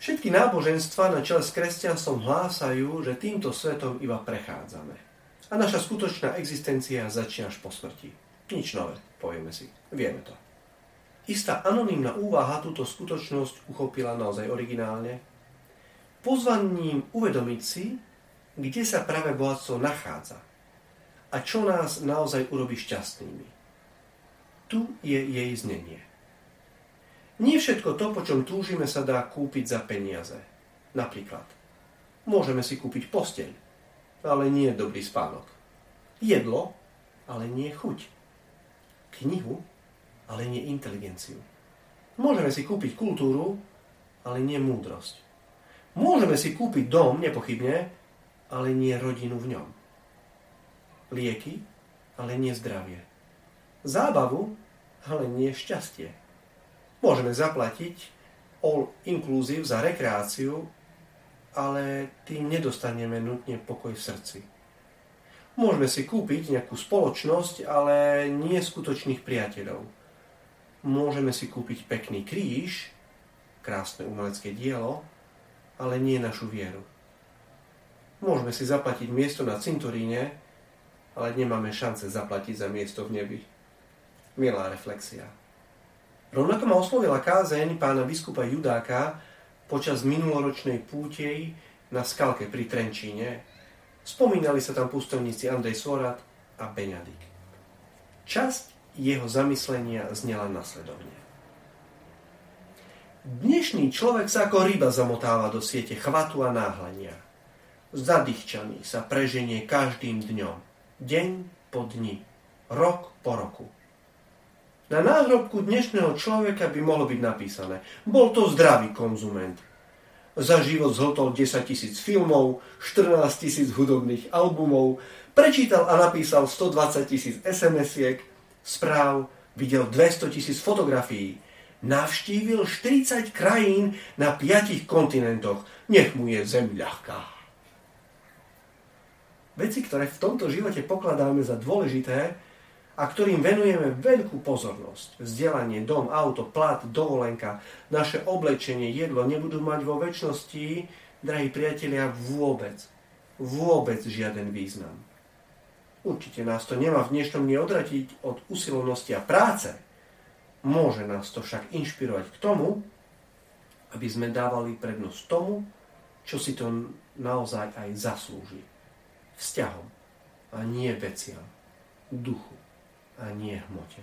Všetky náboženstva na čele s kresťanstvom hlásajú, že týmto svetom iba prechádzame. A naša skutočná existencia začína až po smrti. Nič nové, povieme si. Vieme to. Istá anonimná úvaha túto skutočnosť uchopila naozaj originálne, pozvaním uvedomiť si, kde sa práve bohatstvo nachádza a čo nás naozaj urobí šťastnými. Tu je jej znenie. Nie všetko to, po čom túžime, sa dá kúpiť za peniaze. Napríklad, môžeme si kúpiť posteľ, ale nie dobrý spánok. Jedlo, ale nie chuť. Knihu, ale nie inteligenciu. Môžeme si kúpiť kultúru, ale nie múdrosť. Môžeme si kúpiť dom, nepochybne, ale nie rodinu v ňom. Lieky, ale nie zdravie. Zábavu, ale nie šťastie. Môžeme zaplatiť all inclusive za rekreáciu, ale tým nedostaneme nutne pokoj v srdci. Môžeme si kúpiť nejakú spoločnosť, ale nie skutočných priateľov. Môžeme si kúpiť pekný kríž, krásne umelecké dielo, ale nie našu vieru. Môžeme si zaplatiť miesto na cintoríne, ale nemáme šance zaplatiť za miesto v nebi. Milá reflexia. Rovnako ma oslovila kázeň pána biskupa Judáka počas minuloročnej pútej na skalke pri Trenčíne. Spomínali sa tam pustovníci Andrej Sorat a Beňadik. Časť jeho zamyslenia znela nasledovne. Dnešný človek sa ako ryba zamotáva do siete chvatu a náhlenia. Zadýchčaný sa preženie každým dňom, deň po dni, rok po roku – na náhrobku dnešného človeka by mohlo byť napísané. Bol to zdravý konzument. Za život zhotol 10 tisíc filmov, 14 tisíc hudobných albumov, prečítal a napísal 120 tisíc SMS-iek, správ, videl 200 tisíc fotografií, navštívil 40 krajín na 5 kontinentoch. Nech mu je zem ľahká. Veci, ktoré v tomto živote pokladáme za dôležité, a ktorým venujeme veľkú pozornosť. Vzdelanie, dom, auto, plat, dovolenka, naše oblečenie, jedlo nebudú mať vo väčšnosti, drahí priatelia, vôbec, vôbec žiaden význam. Určite nás to nemá v dnešnom dni odratiť od usilovnosti a práce. Môže nás to však inšpirovať k tomu, aby sme dávali prednosť tomu, čo si to naozaj aj zaslúži. Vzťahom a nie veciam, duchu a nie hmote.